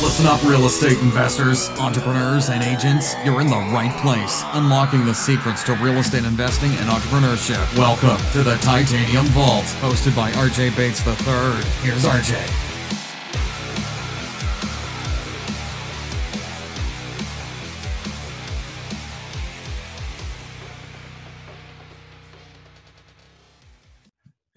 Listen up, real estate investors, entrepreneurs, and agents. You're in the right place. Unlocking the secrets to real estate investing and entrepreneurship. Welcome to the Titanium Vault, hosted by RJ Bates III. Here's RJ.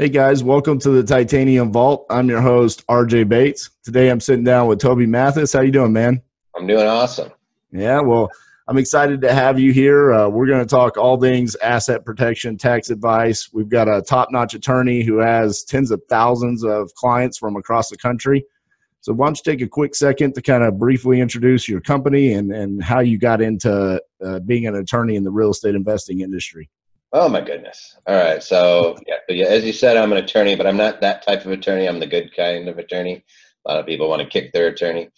Hey guys, welcome to the Titanium Vault. I'm your host, RJ Bates. Today I'm sitting down with Toby Mathis. How you doing, man? I'm doing awesome. Yeah, well, I'm excited to have you here. Uh, we're going to talk all things asset protection, tax advice. We've got a top-notch attorney who has tens of thousands of clients from across the country. So why don't you take a quick second to kind of briefly introduce your company and, and how you got into uh, being an attorney in the real estate investing industry? Oh my goodness. All right. So yeah, yeah, as you said, I'm an attorney, but I'm not that type of attorney. I'm the good kind of attorney. A lot of people want to kick their attorney.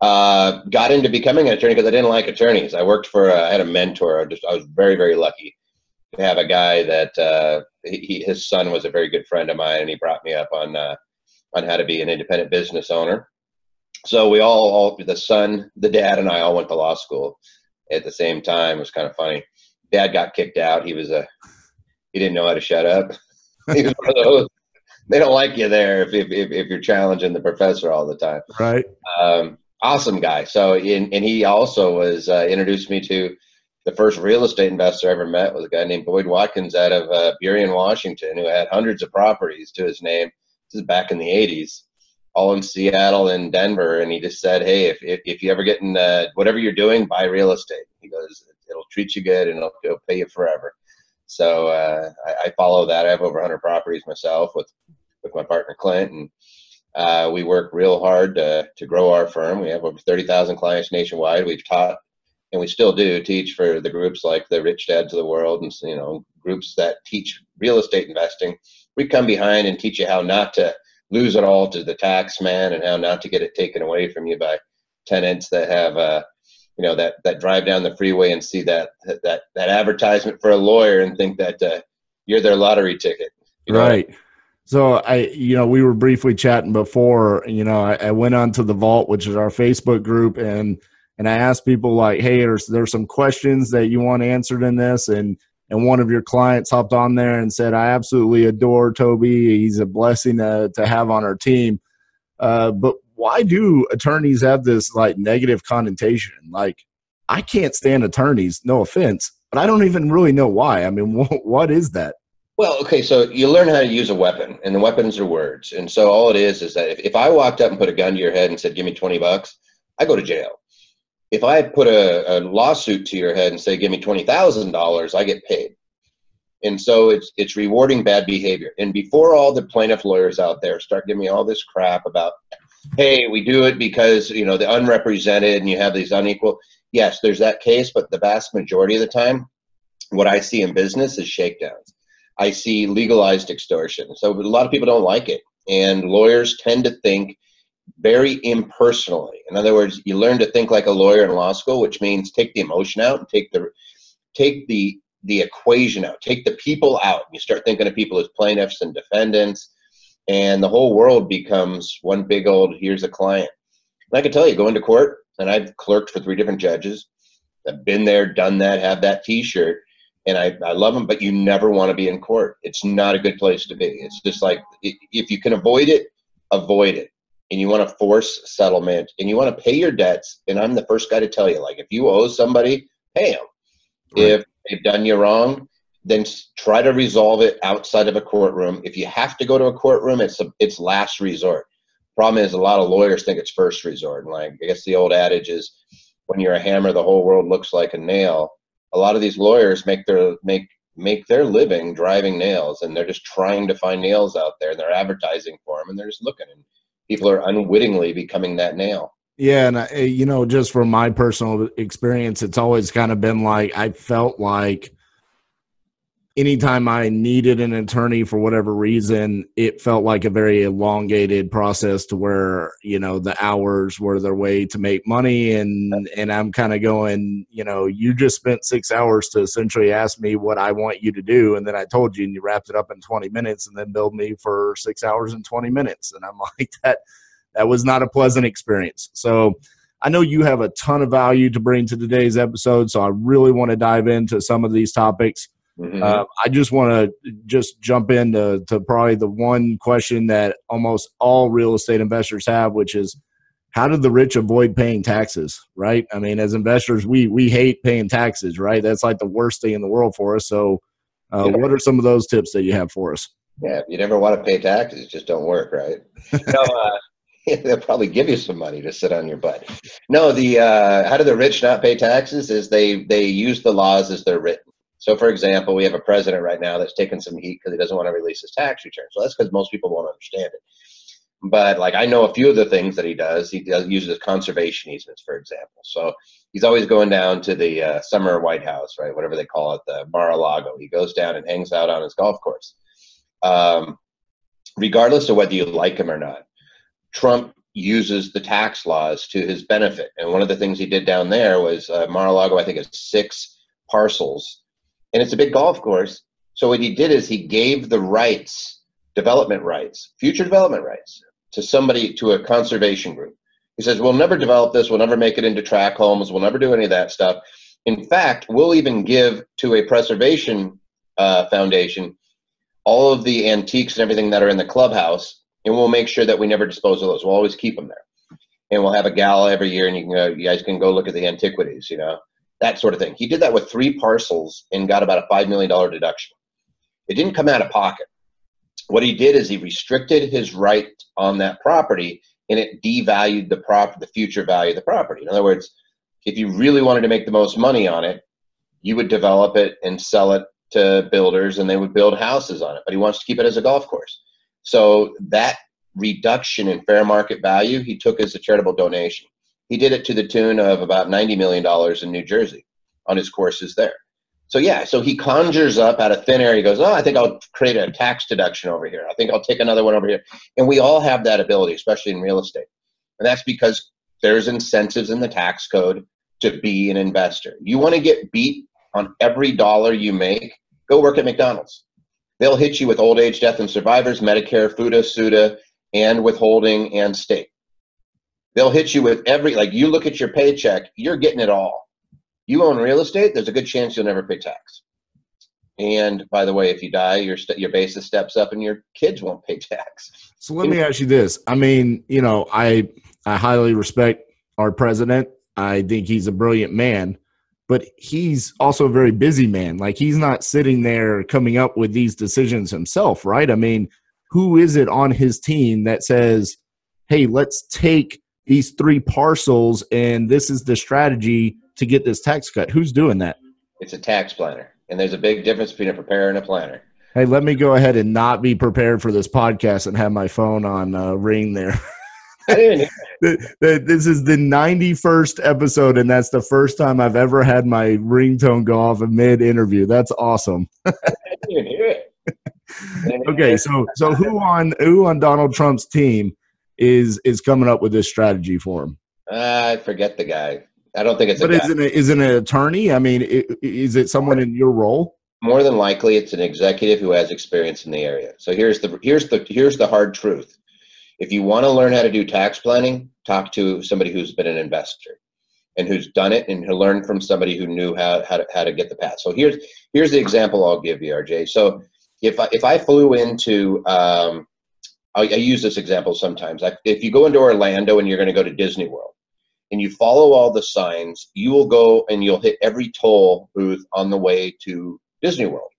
Uh, got into becoming an attorney because I didn't like attorneys. I worked for, I had a mentor. I, just, I was very, very lucky to have a guy that uh, he, his son was a very good friend of mine, and he brought me up on uh, on how to be an independent business owner. So we all, all, the son, the dad, and I all went to law school at the same time. It was kind of funny dad got kicked out. He was a he didn't know how to shut up. he was one of those. They don't like you there if, if, if you're challenging the professor all the time. Right. Um, awesome guy. So and, and he also was uh, introduced me to the first real estate investor I ever met was a guy named Boyd Watkins out of uh, Burien, Washington, who had hundreds of properties to his name. This is back in the 80s, all in Seattle and Denver. And he just said, hey, if, if, if you ever get in uh, whatever you're doing, buy real estate. He goes, it'll treat you good and it'll, it'll pay you forever. So uh, I, I, follow that. I have over 100 properties myself with with my partner Clint, and uh, we work real hard to, to grow our firm. We have over 30,000 clients nationwide. We've taught, and we still do teach for the groups like the Rich Dads of the world, and you know groups that teach real estate investing. We come behind and teach you how not to lose it all to the tax man, and how not to get it taken away from you by tenants that have uh, you know that that drive down the freeway and see that that that advertisement for a lawyer and think that uh, you're their lottery ticket. You know? Right. So I, you know, we were briefly chatting before. You know, I, I went onto the Vault, which is our Facebook group, and and I asked people like, "Hey, there's there's some questions that you want answered in this," and and one of your clients hopped on there and said, "I absolutely adore Toby. He's a blessing to to have on our team." Uh, but why do attorneys have this like negative connotation? Like, I can't stand attorneys, no offense, but I don't even really know why. I mean, what, is that? Well, okay, so you learn how to use a weapon, and the weapons are words. And so all it is is that if, if I walked up and put a gun to your head and said, give me 20 bucks, I go to jail. If I put a, a lawsuit to your head and say, give me $20,000, I get paid. And so it's, it's rewarding bad behavior. And before all the plaintiff lawyers out there start giving me all this crap about hey, we do it because you know the unrepresented and you have these unequal. Yes, there's that case, but the vast majority of the time, what I see in business is shakedowns. I see legalized extortion. So a lot of people don't like it, and lawyers tend to think very impersonally. In other words, you learn to think like a lawyer in law school, which means take the emotion out and take the take the the equation out, take the people out. You start thinking of people as plaintiffs and defendants and the whole world becomes one big old here's a client. And I can tell you, going to court, and I've clerked for three different judges. I've been there, done that, have that T-shirt, and I, I love them. But you never want to be in court. It's not a good place to be. It's just like if you can avoid it, avoid it. And you want to force settlement, and you want to pay your debts. And I'm the first guy to tell you, like, if you owe somebody, pay them. Right. If they've done you wrong, then try to resolve it outside of a courtroom. If you have to go to a courtroom, it's a, it's last resort. Problem is, a lot of lawyers think it's first resort. And like I guess the old adage is, when you're a hammer, the whole world looks like a nail. A lot of these lawyers make their make make their living driving nails, and they're just trying to find nails out there, and they're advertising for them, and they're just looking, and people are unwittingly becoming that nail. Yeah, and I, you know, just from my personal experience, it's always kind of been like I felt like anytime I needed an attorney for whatever reason, it felt like a very elongated process to where, you know, the hours were their way to make money and and I'm kind of going, you know, you just spent 6 hours to essentially ask me what I want you to do and then I told you and you wrapped it up in 20 minutes and then billed me for 6 hours and 20 minutes and I'm like that that was not a pleasant experience. So I know you have a ton of value to bring to today's episode, so I really want to dive into some of these topics. Mm-hmm. Uh, I just want to just jump into to probably the one question that almost all real estate investors have, which is how do the rich avoid paying taxes? Right? I mean, as investors, we we hate paying taxes, right? That's like the worst thing in the world for us. So, uh, yeah. what are some of those tips that you have for us? Yeah, if you never want to pay taxes; it just don't work, right? no, uh, they'll probably give you some money to sit on your butt. No, the uh, how do the rich not pay taxes? Is they they use the laws as they're written. So, for example, we have a president right now that's taking some heat because he doesn't want to release his tax return. So that's because most people won't understand it. But like I know a few of the things that he does. He does uses conservation easements, for example. So he's always going down to the uh, summer White House, right? Whatever they call it, the Mar-a-Lago. He goes down and hangs out on his golf course. Um, regardless of whether you like him or not, Trump uses the tax laws to his benefit. And one of the things he did down there was uh, Mar-a-Lago. I think is six parcels, and it's a big golf course. So what he did is he gave the rights, development rights, future development rights to somebody, to a conservation group. He says, we'll never develop this. We'll never make it into tract homes. We'll never do any of that stuff. In fact, we'll even give to a preservation uh, foundation all of the antiques and everything that are in the clubhouse, and we'll make sure that we never dispose of those. We'll always keep them there. And we'll have a gala every year, and you, can, you guys can go look at the antiquities, you know, that sort of thing. He did that with three parcels and got about a $5 million deduction. It didn't come out of pocket what he did is he restricted his right on that property and it devalued the prop the future value of the property. In other words, if you really wanted to make the most money on it, you would develop it and sell it to builders and they would build houses on it. But he wants to keep it as a golf course. So that reduction in fair market value he took as a charitable donation. He did it to the tune of about $90 million in New Jersey on his courses there. So yeah, so he conjures up out of thin air. He goes, "Oh, I think I'll create a tax deduction over here. I think I'll take another one over here." And we all have that ability, especially in real estate, and that's because there's incentives in the tax code to be an investor. You want to get beat on every dollar you make? Go work at McDonald's. They'll hit you with old age, death, and survivors, Medicare, FUTA, SUTA, and withholding and state. They'll hit you with every like you look at your paycheck, you're getting it all you own real estate, there's a good chance you'll never pay tax. And by the way, if you die, your st- your basis steps up, and your kids won't pay tax. So let me ask you this: I mean, you know, I I highly respect our president. I think he's a brilliant man, but he's also a very busy man. Like he's not sitting there coming up with these decisions himself, right? I mean, who is it on his team that says, "Hey, let's take these three parcels, and this is the strategy to get this tax cut. Who's doing that? It's a tax planner. And there's a big difference between a preparer and a planner. Hey, let me go ahead and not be prepared for this podcast and have my phone on uh, ring there. this is the 91st episode, and that's the first time I've ever had my ringtone go off a mid interview. That's awesome. okay, so so who on who on Donald Trump's team is is coming up with this strategy for him? Uh, I forget the guy. I don't think it's. But it, a, is it an attorney? I mean, is it someone in your role? More than likely, it's an executive who has experience in the area. So here's the here's the here's the hard truth. If you want to learn how to do tax planning, talk to somebody who's been an investor and who's done it and who learned from somebody who knew how, how, to, how to get the path. So here's here's the example I'll give you, RJ. So if I, if I flew into um, I, I use this example sometimes. If you go into Orlando and you're going to go to Disney World, and you follow all the signs, you will go and you'll hit every toll booth on the way to Disney World.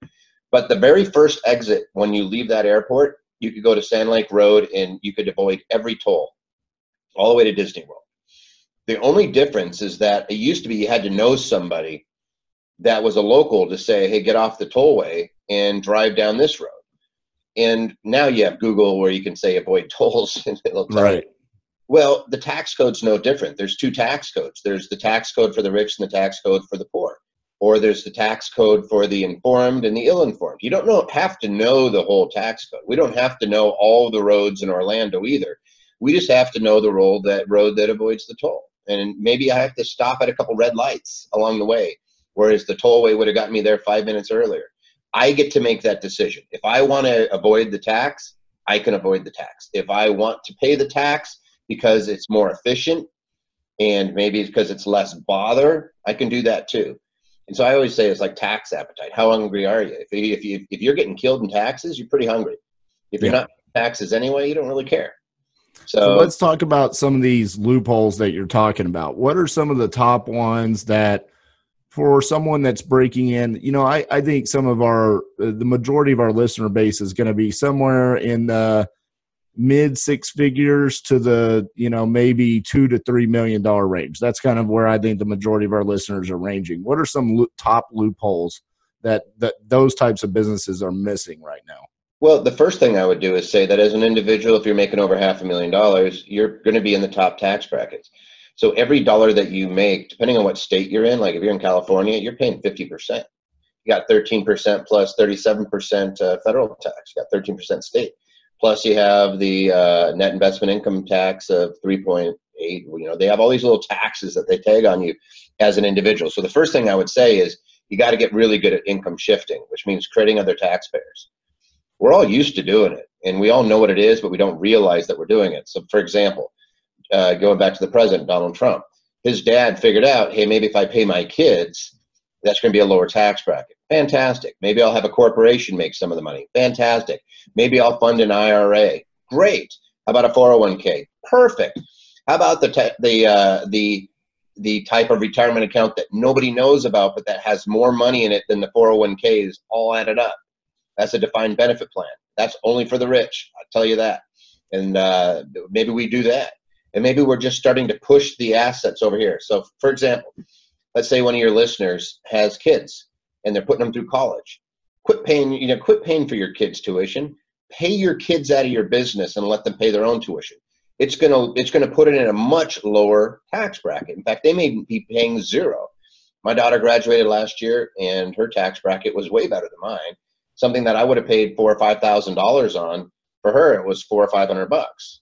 But the very first exit when you leave that airport, you could go to Sand Lake Road and you could avoid every toll all the way to Disney World. The only difference is that it used to be you had to know somebody that was a local to say, hey, get off the tollway and drive down this road. And now you have Google where you can say avoid tolls and it'll tell right. Well, the tax code's no different. There's two tax codes. There's the tax code for the rich and the tax code for the poor. Or there's the tax code for the informed and the ill-informed. You don't know, have to know the whole tax code. We don't have to know all the roads in Orlando either. We just have to know the road that road that avoids the toll. And maybe I have to stop at a couple red lights along the way, whereas the tollway would have gotten me there five minutes earlier. I get to make that decision. If I want to avoid the tax, I can avoid the tax. If I want to pay the tax, because it's more efficient and maybe it's because it's less bother, I can do that too. And so I always say it's like tax appetite. How hungry are you? If, you, if, you, if you're getting killed in taxes, you're pretty hungry. If you're yeah. not taxes anyway, you don't really care. So, so, let's talk about some of these loopholes that you're talking about. What are some of the top ones that for someone that's breaking in, you know, I, I think some of our, uh, the majority of our listener base is going to be somewhere in the mid six figures to the, you know, maybe two to three million dollar range. That's kind of where I think the majority of our listeners are ranging. What are some lo- top loopholes that, that those types of businesses are missing right now? Well, the first thing I would do is say that as an individual, if you're making over half a million dollars, you're going to be in the top tax brackets. So every dollar that you make, depending on what state you're in, like if you're in California, you're paying 50%. You got 13% plus 37% uh, federal tax. You got 13% state. Plus you have the uh, net investment income tax of 3.8. You know, they have all these little taxes that they tag on you as an individual. So the first thing I would say is you got to get really good at income shifting, which means creating other taxpayers we're all used to doing it and we all know what it is but we don't realize that we're doing it so for example uh, going back to the president donald trump. His dad figured out hey maybe if i pay my kids that's going to be a lower tax bracket. Fantastic. Maybe i'll have a corporation make some of the money. Fantastic. Maybe i'll fund an ira great. How about a 401k perfect. How about the the uh, the the type of retirement account that nobody knows about but that has more money in it than the 401k is all added up? That's a defined benefit plan. That's only for the rich. I'll tell you that. And uh, maybe we do that. And maybe we're just starting to push the assets over here. So, for example, let's say one of your listeners has kids and they're putting them through college. Quit paying, you know, quit paying for your kids' tuition. Pay your kids out of your business and let them pay their own tuition. It's gonna it's gonna put it in a much lower tax bracket. In fact, they may be paying zero. My daughter graduated last year, and her tax bracket was way better than mine something that I would have paid four or five thousand dollars on for her it was four or five hundred bucks.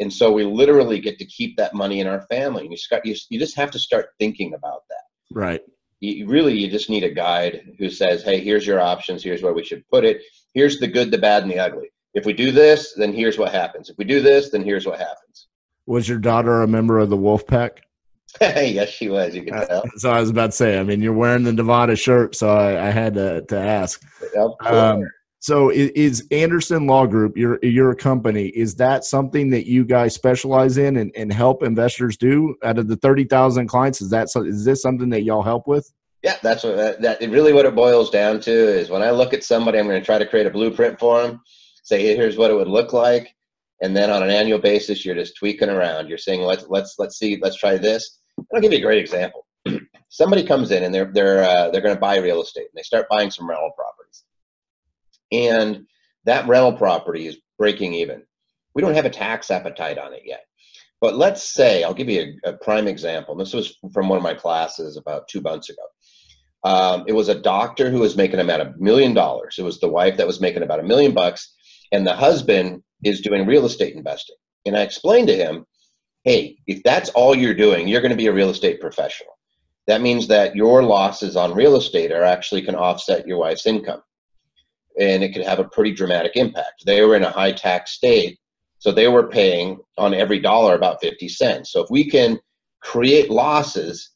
And so we literally get to keep that money in our family. And you, start, you, you just have to start thinking about that. Right. You, really, you just need a guide who says, hey, here's your options. Here's where we should put it. Here's the good, the bad, and the ugly. If we do this, then here's what happens. If we do this, then here's what happens. Was your daughter a member of the Wolf Pack? yes, she was. You can uh, tell. So I was about to say. I mean, you're wearing the Nevada shirt, so I, I had to to ask. Um, so is, Anderson Law Group your your company? Is that something that you guys specialize in and, and help investors do? Out of the thirty thousand clients, is that so, is this something that y'all help with? Yeah, that's what that, that really what it boils down to is when I look at somebody, I'm going to try to create a blueprint for them. Say, here's what it would look like, and then on an annual basis, you're just tweaking around. You're saying, let's let's let's see, let's try this I'll give you a great example. Somebody comes in and they're they're uh, they're going to buy real estate and they start buying some rental properties, and that rental property is breaking even. We don't have a tax appetite on it yet. But let's say, I'll give you a, a prime example. This was from one of my classes about two months ago. Um, it was a doctor who was making about a million dollars. It was the wife that was making about a million bucks, and the husband is doing real estate investing. And I explained to him hey, if that's all you're doing, you're going to be a real estate professional. That means that your losses on real estate are actually can offset your wife's income. And it could have a pretty dramatic impact. They were in a high tax state, so they were paying on every dollar about 50 cents. So if we can create losses,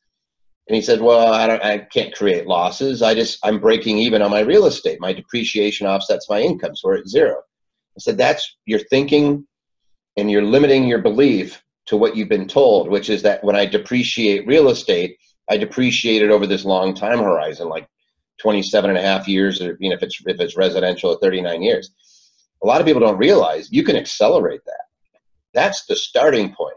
and he said, well, I, don't, I can't create losses. I just, I'm breaking even on my real estate. My depreciation offsets my income, so we're at zero. I said, that's, you're thinking and you're limiting your belief to what you've been told, which is that when I depreciate real estate, I depreciate it over this long time horizon, like 27 and a half years, or you know, if it's if it's residential, at 39 years. A lot of people don't realize you can accelerate that. That's the starting point.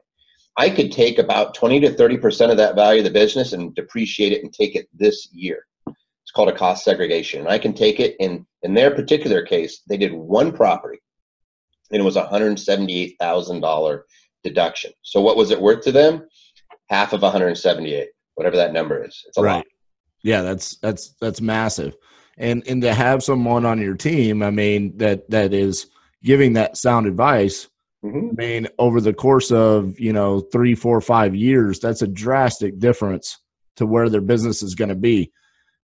I could take about 20 to 30 percent of that value of the business and depreciate it and take it this year. It's called a cost segregation. And I can take it in in their particular case, they did one property, and it was a $178,000 deduction. So what was it worth to them? Half of 178, whatever that number is. It's a right. lot. Yeah, that's that's that's massive. And and to have someone on your team, I mean, that that is giving that sound advice. Mm-hmm. I mean, over the course of you know three, four, five years, that's a drastic difference to where their business is going to be.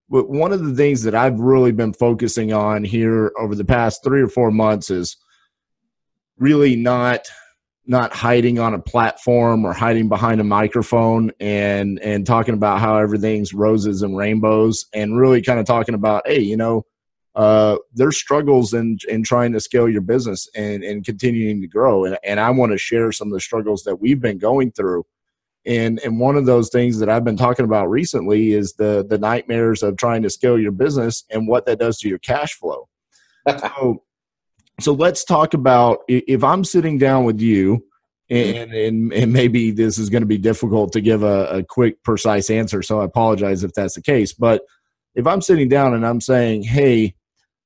But one of the things that I've really been focusing on here over the past three or four months is really not not hiding on a platform or hiding behind a microphone and and talking about how everything's roses and rainbows and really kind of talking about hey you know uh, there's struggles in in trying to scale your business and and continuing to grow. And, and i want to share some of the struggles that we've been going through. And and one of those things that i've been talking about recently is the the nightmares of trying to scale your business and what that does to your cash flow. So so let's talk about if I'm sitting down with you, and and, and maybe this is going to be difficult to give a, a quick, precise answer. So I apologize if that's the case. But if I'm sitting down and I'm saying, "Hey,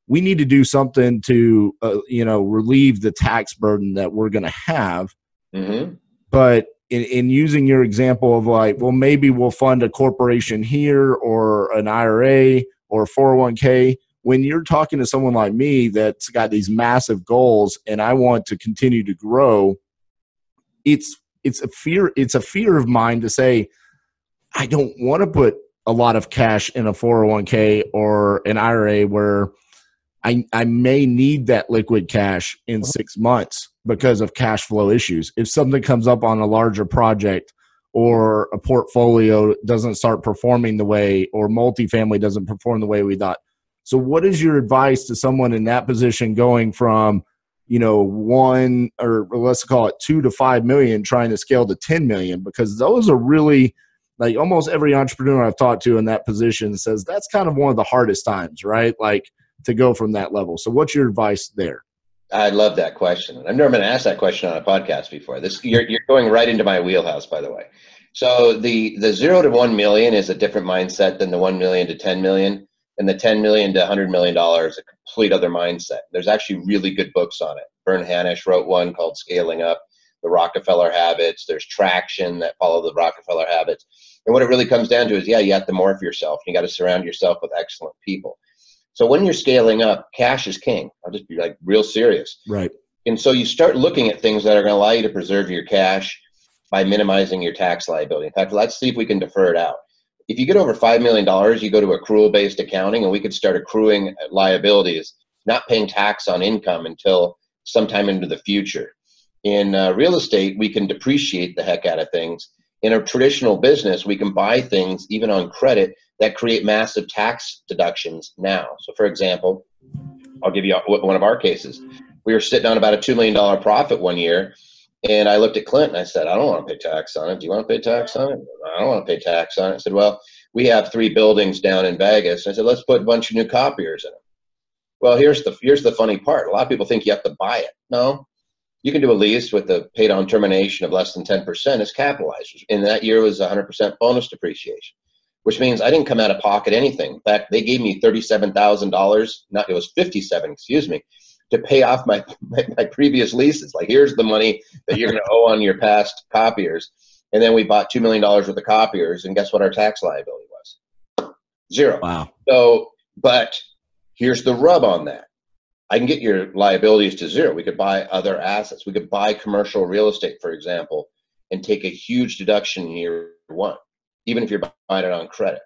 we need to do something to, uh, you know, relieve the tax burden that we're going to have," mm-hmm. but in, in, using your example of like, well, maybe we'll fund a corporation here or an IRA or 401k when you're talking to someone like me that's got these massive goals and I want to continue to grow, it's it's a fear it's a fear of mine to say I don't want to put a lot of cash in a 401k or an IRA where I, I may need that liquid cash in six months because of cash flow issues. If something comes up on a larger project or a portfolio doesn't start performing the way or multifamily doesn't perform the way we thought, so, what is your advice to someone in that position going from, you know, one or let's call it two to five million, trying to scale to 10 million? Because those are really like almost every entrepreneur I've talked to in that position says that's kind of one of the hardest times, right? Like to go from that level. So, what's your advice there? I love that question. I've never been asked that question on a podcast before. This you're you're going right into my wheelhouse, by the way. So the the zero to one million is a different mindset than the one million to ten million and the 10 million to 100 million dollars a complete other mindset. There's actually really good books on it. Verne harnish wrote one called scaling up the rockefeller habits. There's traction that follow the rockefeller habits. And what it really comes down to is yeah you have to morph yourself. You got to surround yourself with excellent people. So when you're scaling up cash is king. I'll just be like real serious. Right. And so you start looking at things that are going to allow you to preserve your cash by minimizing your tax liability. In fact let's see if we can defer it out if you get over $5 million, you go to accrual based accounting and we could start accruing liabilities, not paying tax on income until sometime into the future. In uh, real estate, we can depreciate the heck out of things. In a traditional business, we can buy things even on credit that create massive tax deductions now. So, for example, I'll give you one of our cases. We were sitting on about a $2 million profit one year and I looked at Clint and I said, I don't want to pay tax on it. Do you want to pay tax on it? I don't want to pay tax on it. I said, Well, we have three buildings down in Vegas. I said, Let's put a bunch of new copiers in them. Well, here's the here's the funny part. A lot of people think you have to buy it. No, you can do a lease with a paid on termination of less than 10%. It's capitalized. And that year was 100% bonus depreciation, which means I didn't come out of pocket anything. In fact, they gave me $37,000. Not, it was 57, excuse me, to pay off my, my, my previous leases. Like, here's the money that you're going to owe on your past copiers. And then we bought $2 million worth of copiers, and guess what our tax liability was? Zero. Wow. So, but here's the rub on that. I can get your liabilities to zero. We could buy other assets. We could buy commercial real estate, for example, and take a huge deduction in year one, even if you're buying it on credit.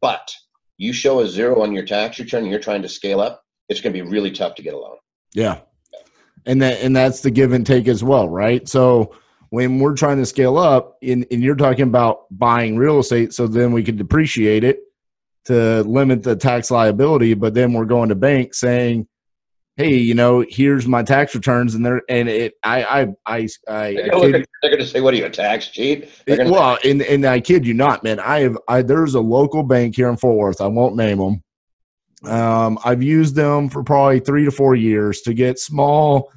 But you show a zero on your tax return and you're trying to scale up, it's going to be really tough to get a loan. Yeah. And that and that's the give and take as well, right? So when we're trying to scale up and, and you're talking about buying real estate so then we can depreciate it to limit the tax liability, but then we're going to bank saying, Hey, you know, here's my tax returns, and they're and it. I I I, I they're, going to say, "What are you, a tax cheat?" well, and and I kid you not, man. I have I there's a local bank here in Fort Worth. I won't name them, um, I've used them for probably three to four years to get small,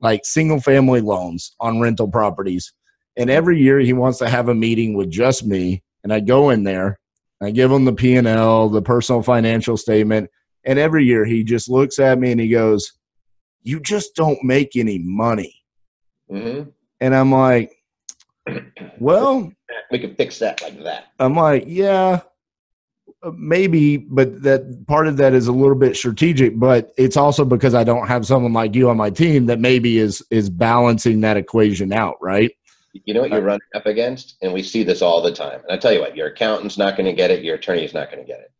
like single family loans on rental properties. And every year he wants to have a meeting with just me, and I go in there, I give him the P and L, the personal financial statement, and every year he just looks at me and he goes, "You just don't make any money." Mm-hmm. And I'm like, "Well, we can fix that like that." I'm like, "Yeah." Uh, maybe, but that part of that is a little bit strategic. But it's also because I don't have someone like you on my team that maybe is is balancing that equation out, right? You know what you're running up against, and we see this all the time. And I tell you what, your accountant's not going to get it, your attorney's not going to get it.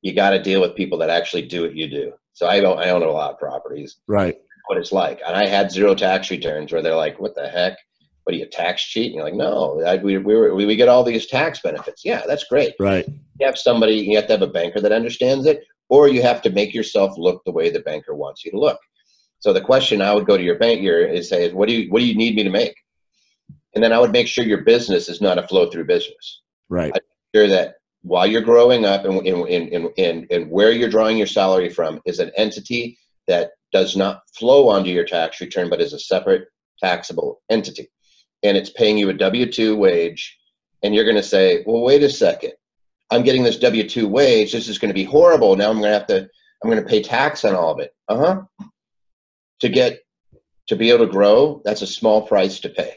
You got to deal with people that actually do what you do. So I don't, I own a lot of properties, right? what it's like. And I had zero tax returns where they're like, "What the heck? What are you tax cheat?" And you're like, "No, I, we we we get all these tax benefits. Yeah, that's great. Right. You have somebody, you have to have a banker that understands it, or you have to make yourself look the way the banker wants you to look. So the question I would go to your bank here is say, "What do you what do you need me to make?" And then I would make sure your business is not a flow through business. Right. Sure that while you're growing up and, and, and, and, and where you're drawing your salary from is an entity that does not flow onto your tax return but is a separate taxable entity and it's paying you a w2 wage and you're going to say well wait a second i'm getting this w2 wage this is going to be horrible now i'm going to have to i'm going to pay tax on all of it uh-huh to get to be able to grow that's a small price to pay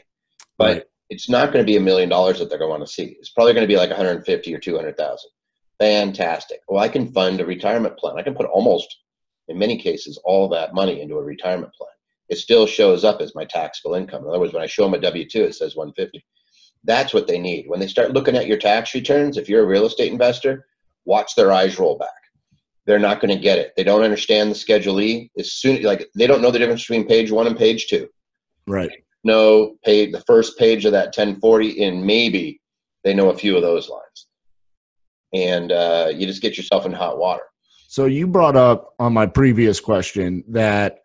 but right it's not going to be a million dollars that they're going to want to see. It's probably going to be like 150 or 200,000. Fantastic. Well, I can fund a retirement plan. I can put almost, in many cases, all that money into a retirement plan. It still shows up as my taxable income. In other words, when I show them a W 2, it says 150. That's what they need. When they start looking at your tax returns, if you're a real estate investor, watch their eyes roll back. They're not going to get it. They don't understand the Schedule E. As soon like they don't know the difference between page one and page two. Right No, page the first page of that 1040 and maybe they know a few of those lines and uh, you just get yourself in hot water so you brought up on my previous question that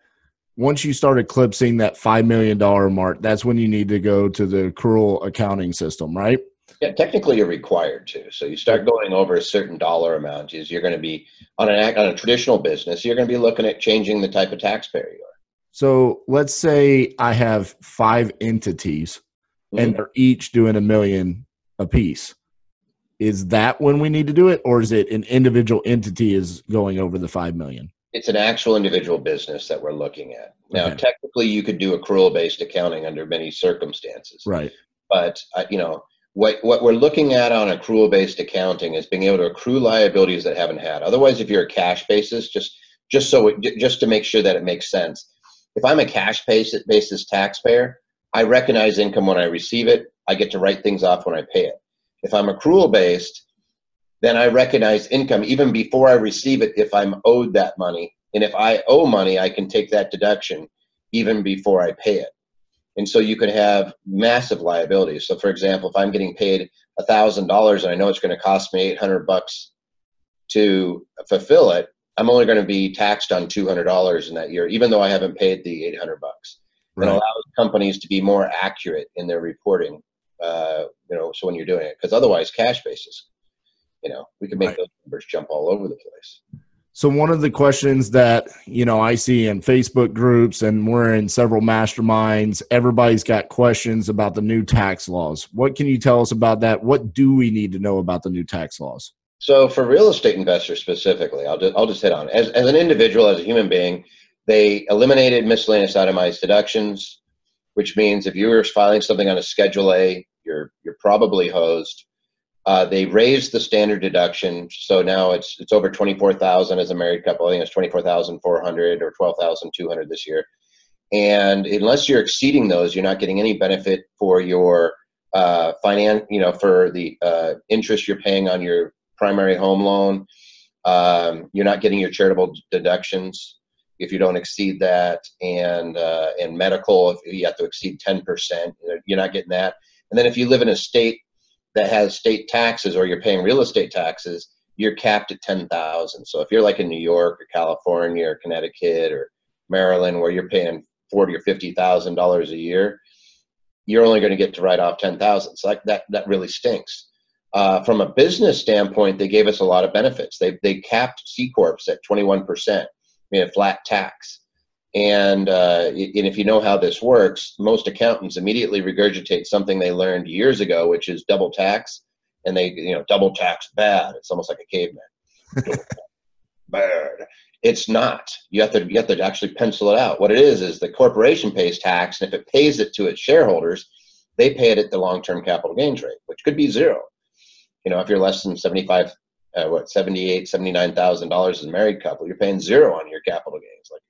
once you start eclipsing that $5 million mark that's when you need to go to the accrual accounting system right yeah technically you're required to so you start going over a certain dollar amount is you're going to be on an on a traditional business you're going to be looking at changing the type of taxpayer you are so let's say I have five entities mm-hmm. and they're each doing a million a piece. Is that when we need to do it, or is it an individual entity is going over the five million? It's an actual individual business that we're looking at. Now, okay. technically, you could do accrual based accounting under many circumstances. Right. But uh, you know what what we're looking at on accrual based accounting is being able to accrue liabilities that haven't had. Otherwise, if you're a cash basis, just just so it, just to make sure that it makes sense, if I'm a cash basis taxpayer, I recognize income when I receive it. I get to write things off when I pay it. If I'm accrual based, then I recognize income even before I receive it if I'm owed that money. And if I owe money, I can take that deduction even before I pay it. And so you can have massive liabilities. So for example, if I'm getting paid $1,000 and I know it's going to cost me 800 bucks to fulfill it, I'm only going to be taxed on $200 in that year, even though I haven't paid the 800 bucks. Right. It allows companies to be more accurate in their reporting. Uh, you know, so when you're doing it, because otherwise, cash basis, you know, we can make right. those numbers jump all over the place. So one of the questions that you know I see in Facebook groups, and we're in several masterminds. Everybody's got questions about the new tax laws. What can you tell us about that? What do we need to know about the new tax laws? So for real estate investors specifically, I'll just, I'll just hit on as, as an individual, as a human being, they eliminated miscellaneous itemized deductions, which means if you were filing something on a Schedule A, you're you're probably hosed. Uh, they raised the standard deduction, so now it's it's over twenty four thousand as a married couple. I think it's twenty four thousand four hundred or twelve thousand two hundred this year. And unless you're exceeding those, you're not getting any benefit for your uh, finance, you know, for the uh, interest you're paying on your primary home loan. Um, you're not getting your charitable deductions if you don't exceed that, and uh, and medical if you have to exceed 10%, you're not getting that. And then if you live in a state that has state taxes or you're paying real estate taxes, you're capped at 10,000. So if you're like in New York or California or Connecticut or Maryland where you're paying 40 or 50,000 dollars a year, you're only going to get to write off 10,000. So that, that that really stinks. Uh, from a business standpoint, they gave us a lot of benefits. They, they capped C Corps at 21%, I mean, a flat tax. And, uh, and if you know how this works, most accountants immediately regurgitate something they learned years ago, which is double tax. And they, you know, double tax bad. It's almost like a caveman. bad. It's not. You have to you have to actually pencil it out. What it is is the corporation pays tax, and if it pays it to its shareholders, they pay it at the long-term capital gains rate, which could be zero you know, if you're less than 75, uh, what, 78, $79,000 as a married couple, you're paying zero on your capital gains. Like,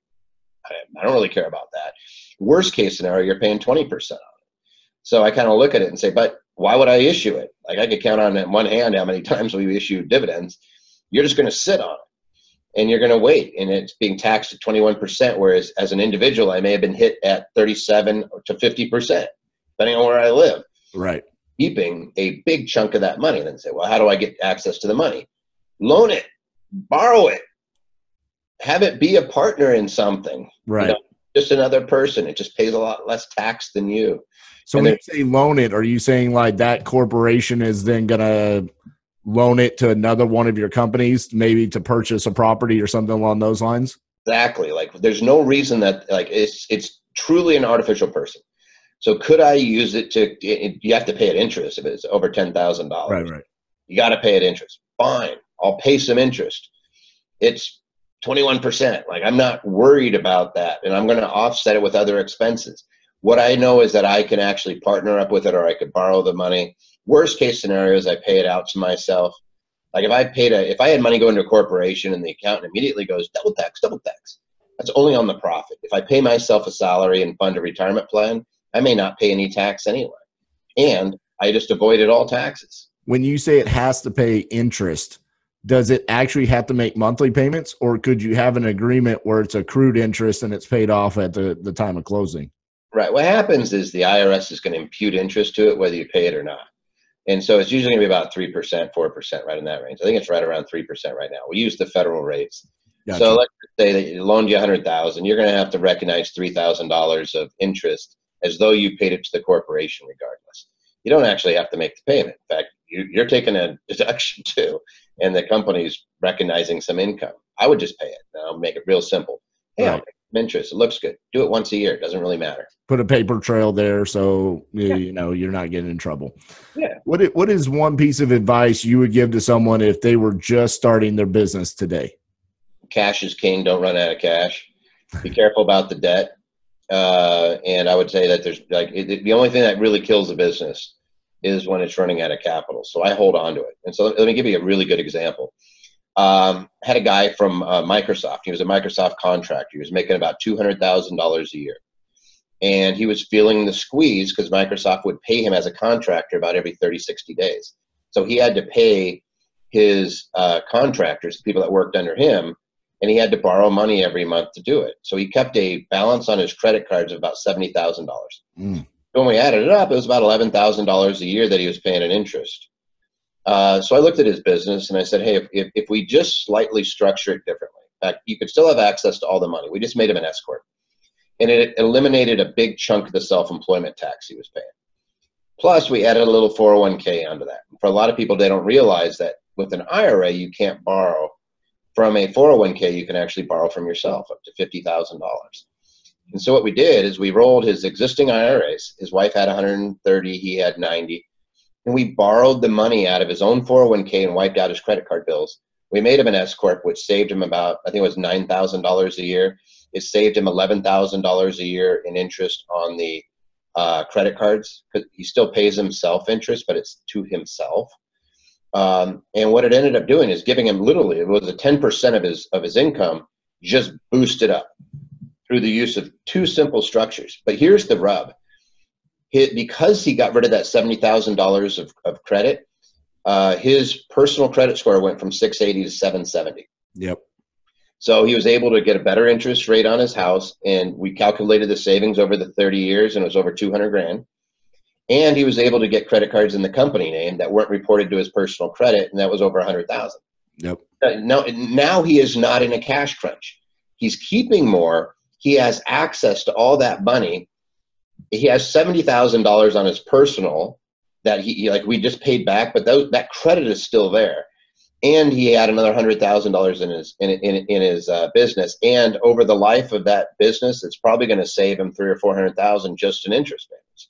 I, don't really care about that. Worst case scenario, you're paying 20% on it. So I kind of look at it and say, but why would I issue it? Like I could count on that one hand how many times we issue dividends. You're just going to sit on it. and you're going to wait and it's being taxed at 21% whereas as an individual i may have been hit at 37 to 50% depending on where i live right keeping a big chunk of that money and then say well how do i get access to the money loan it borrow it have it be a partner in something right you know, just another person it just pays a lot less tax than you so and when you say loan it are you saying like that corporation is then going to loan it to another one of your companies, maybe to purchase a property or something along those lines? Exactly. Like there's no reason that like it's it's truly an artificial person. So could I use it to? It, you have to pay it interest if it's over ten thousand dollars. Right, right. You got to pay it interest. Fine, I'll pay some interest. It's twenty one percent. Like I'm not worried about that, and I'm going to offset it with other expenses. What I know is that I can actually partner up with it, or I could borrow the money Worst case scenario is I pay it out to myself. Like if I paid a, if I had money go into a corporation and the accountant immediately goes double tax, double tax, that's only on the profit. If I pay myself a salary and fund a retirement plan, I may not pay any tax anyway, and I just avoided all taxes. When you say it has to pay interest, does it actually have to make monthly payments, or could you have an agreement where it's accrued interest and it's paid off at the, the time of closing? Right. What happens is the IRS is going to impute interest to it whether you pay it or not. And so it's usually going to be about 3%, 4%, right in that range. I think it's right around 3% right now. We use the federal rates. Gotcha. So let's say that you loaned you 100000 you're going to have to recognize $3,000 of interest as though you paid it to the corporation regardless. You don't actually have to make the payment. In fact, you, are taking a deduction too, and the company's recognizing some income. I would just pay it. Now make it real simple. Hey, right interest. It looks good. Do it once a year. It doesn't really matter. Put a paper trail there so yeah. you know you're not getting in trouble. Yeah. What what is one piece of advice you would give to someone if they were just starting their business today? Cash is king. Don't run out of cash. Be careful about the debt. Uh, and I would say that there's like it, the only thing that really kills a business is when it's running out of capital. So I hold on to it. And so let me give you a really good example um, had a guy from uh, Microsoft. He was a Microsoft contractor. He was making about two hundred thousand dollars a year, and he was feeling the squeeze because Microsoft would pay him as a contractor about every 30, 60 days. So he had to pay his uh, contractors, the people that worked under him, and he had to borrow money every month to do it. So he kept a balance on his credit cards of about seventy thousand dollars. When we added it up, it was about eleven thousand dollars a year that he was paying in interest. Uh, so I looked at his business and I said, hey, if, if, if, we just slightly structure it differently, in fact, you could still have access to all the money. We just made him an S corp, and it eliminated a big chunk of the self-employment tax he was paying. Plus, we added a little 401k onto that. For a lot of people, they don't realize that with an IRA, you can't borrow from a 401k. You can actually borrow from yourself up to fifty thousand dollars. And so what we did is we rolled his existing IRAs. His wife had 130, he had 90 and we borrowed the money out of his own 401k and wiped out his credit card bills. We made him an S corp, which saved him about I think it was nine thousand dollars a year. It saved him eleven thousand dollars a year in interest on the uh, credit cards he still pays himself interest, but it's to himself. Um, and what it ended up doing is giving him literally it was a ten percent of his of his income just boosted up through the use of two simple structures. But here's the rub: his, because he got rid of that seventy thousand dollars of of credit, uh, his personal credit score went from six eighty to seven seventy. Yep. So he was able to get a better interest rate on his house, and we calculated the savings over the thirty years, and it was over two hundred grand. And he was able to get credit cards in the company name that weren't reported to his personal credit, and that was over a hundred thousand. Yep. Now, now he is not in a cash crunch. He's keeping more. He has access to all that money he has seventy thousand dollars on his personal that he like we just paid back, but those, that credit is still there. And he had another hundred thousand dollars in his in in, in his uh, business, and over the life of that business, it's probably going to save him three or four hundred thousand just in interest payments.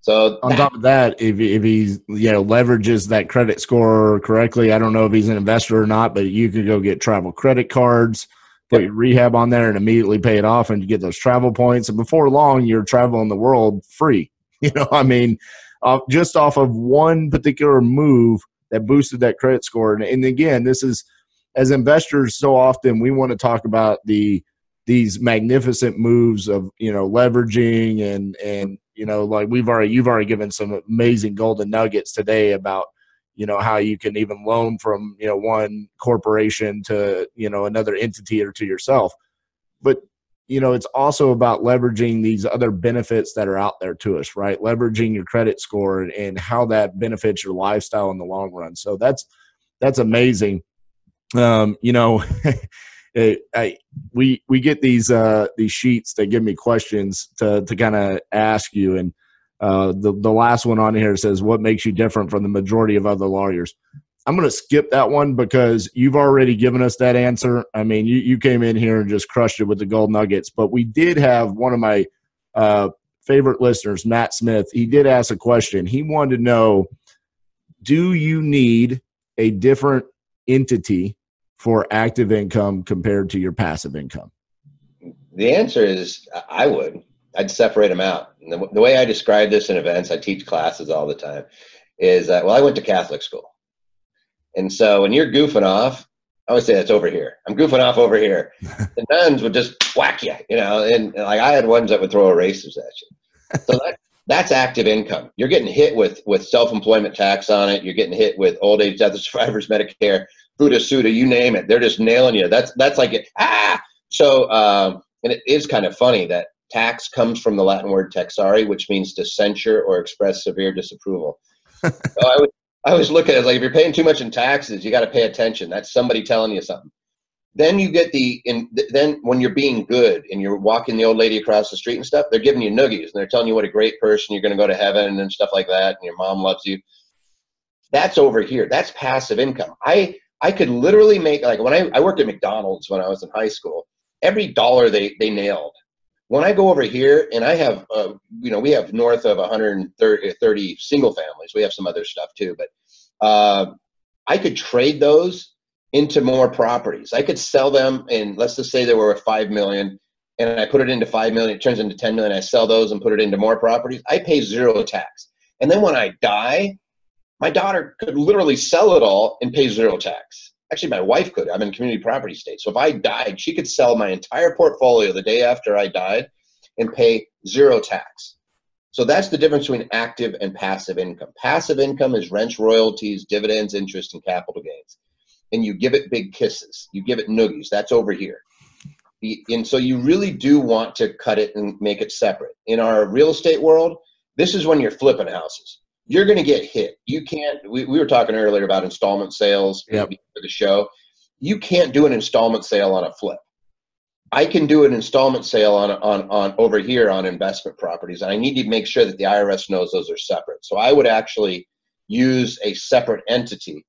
So on that, top of that, if if he you know leverages that credit score correctly, I don't know if he's an investor or not, but you could go get travel credit cards put your rehab on there and immediately pay it off and you get those travel points. And before long, you're traveling the world free. You know, I mean, uh, just off of one particular move that boosted that credit score. And, and again, this is as investors, so often we want to talk about the these magnificent moves of you know leveraging and and you know like we've already you've already given some amazing golden nuggets today about you know how you can even loan from you know one corporation to you know another entity or to yourself. But you know it's also about leveraging these other benefits that are out there to us right? Leveraging your credit score and, how that benefits your lifestyle in the long run. So that's that's amazing. Um you know I, we we get these uh these sheets that give me questions to to kind of ask you. And uh, the the last one on here says, "What makes you different from the majority of other lawyers?" I'm going to skip that one because you've already given us that answer. I mean, you you came in here and just crushed it with the gold nuggets. But we did have one of my uh, favorite listeners, Matt Smith. He did ask a question. He wanted to know, do you need a different entity for active income compared to your passive income? The answer is I would. I'd separate them out. And the, the, way I describe this in events, I teach classes all the time, is that, well, I went to Catholic school. And so when you're goofing off, I always say that's over here. I'm goofing off over here. the nuns would just whack you, you know, and, and, like I had ones that would throw erasers at you. So that, that's active income. You're getting hit with with self-employment tax on it. You're getting hit with old age death survivors Medicare, FUTA, SUTA, you name it. They're just nailing you. That's that's like it. Ah. So um, and it is kind of funny that Tax comes from the Latin word taxare, which means to censure or express severe disapproval. so I would I always look at it like if you're paying too much in taxes, you got to pay attention. That's somebody telling you something. Then you get the in then when you're being good and you're walking the old lady across the street and stuff, they're giving you noogies and they're telling you what a great person you're going to go to heaven and stuff like that, and your mom loves you. That's over here. That's passive income. I I could literally make like when I, I worked at McDonald's when I was in high school. Every dollar they they nailed when I go over here and I have, uh, you know, we have north of 130 single families. We have some other stuff too, but uh, I could trade those into more properties. I could sell them, and let's just say there were five million, and I put it into five million. It turns into 10 million. I sell those and put it into more properties. I pay zero tax. And then when I die, my daughter could literally sell it all and pay zero tax actually my wife could. I'm in community property state. So if i died she could sell my entire portfolio the day after i died and pay zero tax. So that's the difference between active and passive income. Passive income is rents royalties dividends interest and capital gains. And you give it big kisses. You give it noogies. That's over here. And so you really do want to cut it and make it separate. In our real estate world this is when you're flipping houses you're going to get hit. You can't. We, we were talking earlier about installment sales yep. for the show. You can't do an installment sale on a flip. I can do an installment sale on on on over here on investment properties, and I need to make sure that the IRS knows those are separate. So I would actually use a separate entity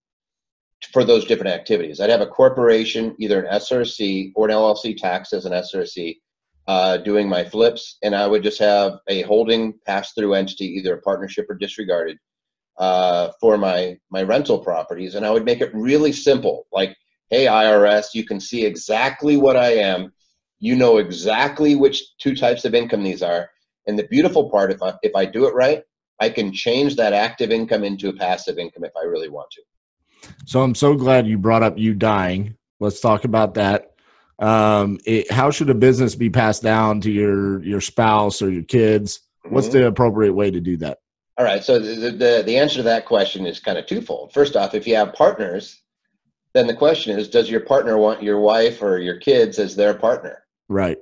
for those different activities. I'd have a corporation, either an S corp or an LLC taxed as an S corp, uh, doing my flips, and I would just have a holding pass through entity, either a partnership or disregarded, uh, for my my rental properties, and I would make it really simple, like, hey IRS, you can see exactly what I am, you know exactly which two types of income these are, and the beautiful part, if I if I do it right, I can change that active income into a passive income if I really want to. So I'm so glad you brought up you dying. Let's talk about that um, it, how should a business be passed down to your your spouse or your kids? What's mm-hmm. the appropriate way to do that? All right. So the, the the answer to that question is kind of twofold. First off, if you have partners, then the question is, does your partner want your wife or your kids as their partner? Right.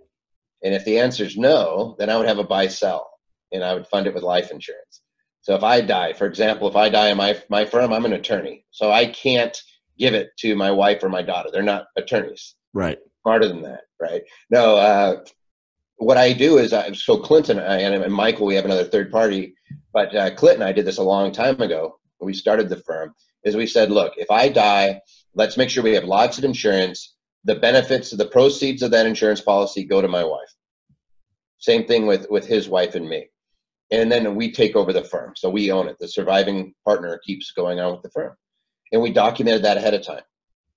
And if the answer is no, then I would have a buy sell, and I would fund it with life insurance. So if I die, for example, if I die in my my firm, I'm an attorney, so I can't give it to my wife or my daughter. They're not attorneys. Right smarter than that, right? No, uh, what I do is, I, so Clinton and, and Michael, we have another third party, but uh, Clinton, I did this a long time ago. We started the firm. Is we said, look, if I die, let's make sure we have lots of insurance. The benefits, of the proceeds of that insurance policy go to my wife. Same thing with with his wife and me, and then we take over the firm, so we own it. The surviving partner keeps going on with the firm, and we documented that ahead of time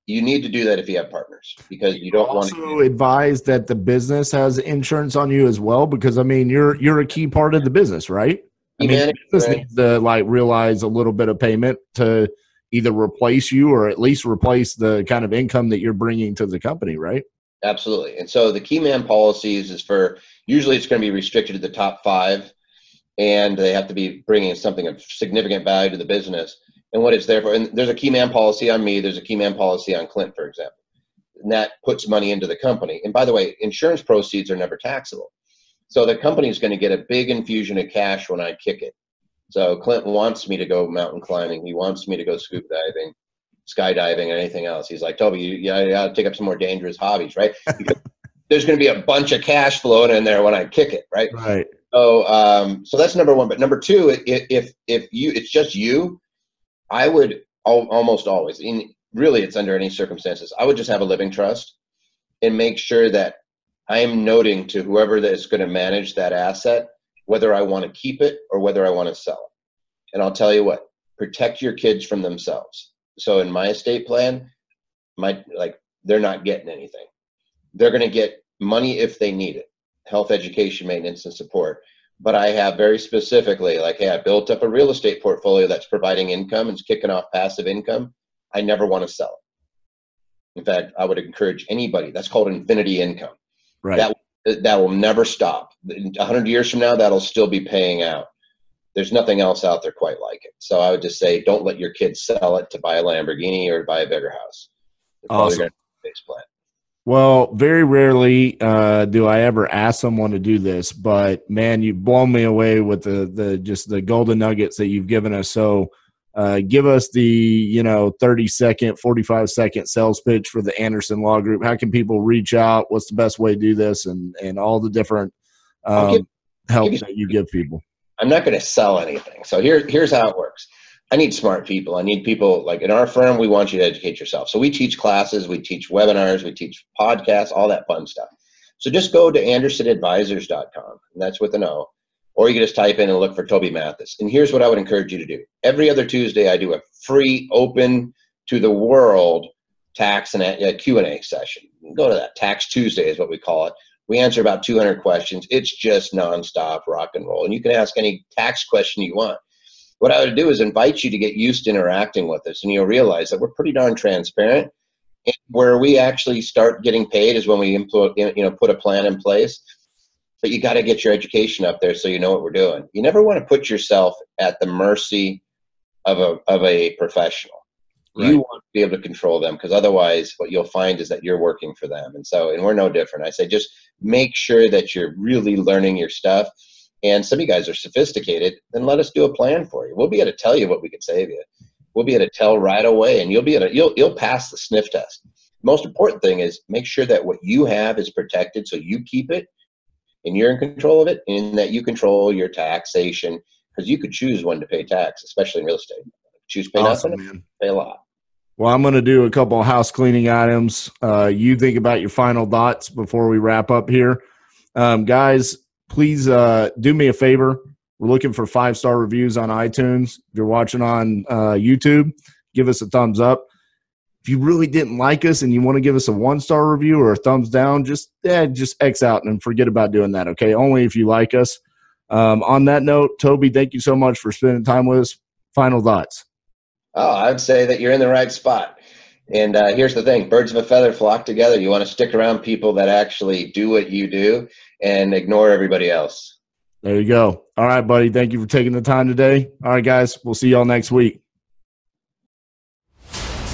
you need to do that if you have partners because you don't also want to advise that the business has insurance on you as well because I mean you're you're a key part of the business, right? I mean, business right. needs to like realize a little bit of payment to either replace you or at least replace the kind of income that you're bringing to the company, right? Absolutely. And so the key man policies is for usually it's going to be restricted to the top five, and they have to be bringing something of significant value to the business and what it's there for. And there's a key man policy on me. There's a key man policy on Clint, for example. And that puts money into the company. And by the way, insurance proceeds are never taxable. So the company is going to get a big infusion of cash when I kick it. So Clint wants me to go mountain climbing. He wants me to go scuba diving, skydiving, and anything else. He's like, Toby, you, you got to take up some more dangerous hobbies, right? Because there's going to be a bunch of cash flowing in there when I kick it, right? Right. So, um, so that's number one. But number two, if if, if you it's just you, I would al- almost always, in really, it's under any circumstances, I would just have a living trust and make sure that I am noting to whoever that is going to manage that asset whether I want to keep it or whether I want to sell it. And I'll tell you what, protect your kids from themselves. So in my estate plan, my like they're not getting anything. They're going to get money if they need it, health, education, maintenance, and support. But I have very specifically, like, hey, I built up a real estate portfolio that's providing income and it's kicking off passive income. I never want to sell it. In fact, I would encourage anybody. That's called infinity income. Right. That that will never stop. A hundred years from now, that'll still be paying out. There's nothing else out there quite like it. So I would just say, don't let your kids sell it to buy a Lamborghini or buy a bigger house. Awesome. Well, very rarely uh, do I ever ask someone to do this, but man, you've blown me away with the the just the golden nuggets that you've given us. So uh, give us the you know 30 second 45 second sales pitch for the anderson law group. How can people reach out? What's the best way to do this? And and all the different um, give, help you, that you give people. I'm not going to sell anything. So here, here's how it works i need smart people i need people like in our firm we want you to educate yourself so we teach classes we teach webinars we teach podcasts all that fun stuff so just go to andersonadvisors.com and that's with an o or you can just type in and look for Toby Mathis. And here's what I would encourage you to do. Every other Tuesday, I do a free, open to the world tax and a Q&A session. Go to that. Tax Tuesday is what we call it. We answer about 200 questions. It's just nonstop rock and roll. And you can ask any tax question you want. What I would do is invite you to get used to interacting with us, and you'll realize that we're pretty darn transparent. And where we actually start getting paid is when we implement, you know, put a plan in place but you got to get your education up there so you know what we're doing. You never want to put yourself at the mercy of a of a professional. Right. You want to be able to control them because otherwise, what you'll find is that you're working for them. And so, and we're no different. I say just make sure that you're really learning your stuff. And some of you guys are sophisticated, then let us do a plan for you. We'll be able to tell you what we can save you. We'll be able to tell right away, and you'll be able to you'll you'll pass the sniff test. Most important thing is make sure that what you have is protected, so you keep it and you're in control of it and that you control your taxation because you could choose when to pay tax, especially in real estate. Choose pay awesome, nothing, man. pay a lot. Well, I'm going to do a couple house cleaning items. Uh, you think about your final thoughts before we wrap up here. Um, guys, please uh, do me a favor. We're looking for five star reviews on iTunes. If you're watching on uh, YouTube, give us a thumbs up if you really didn't like us and you want to give us a one star review or a thumbs down, just yeah, just X out and forget about doing that. Okay, only if you like us. Um, on that note, Toby, thank you so much for spending time with us. Final thoughts. Oh, I'd say that you're in the right spot. And uh, here's the thing: birds of a feather flock together. You want to stick around people that actually do what you do and ignore everybody else. There you go. All right, buddy. Thank you for taking the time today. All right, guys. We'll see y'all next week.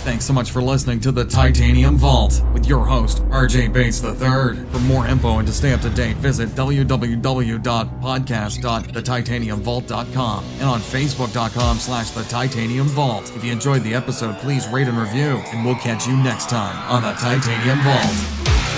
Thanks so much for listening to the Titanium Vault with your host, RJ Bates III. For more info and to stay up to date, visit www.podcast.thetitaniumvault.com and on facebook.com slash the Titanium Vault. If you enjoyed the episode, please rate and review, and we'll catch you next time on the Titanium Vault.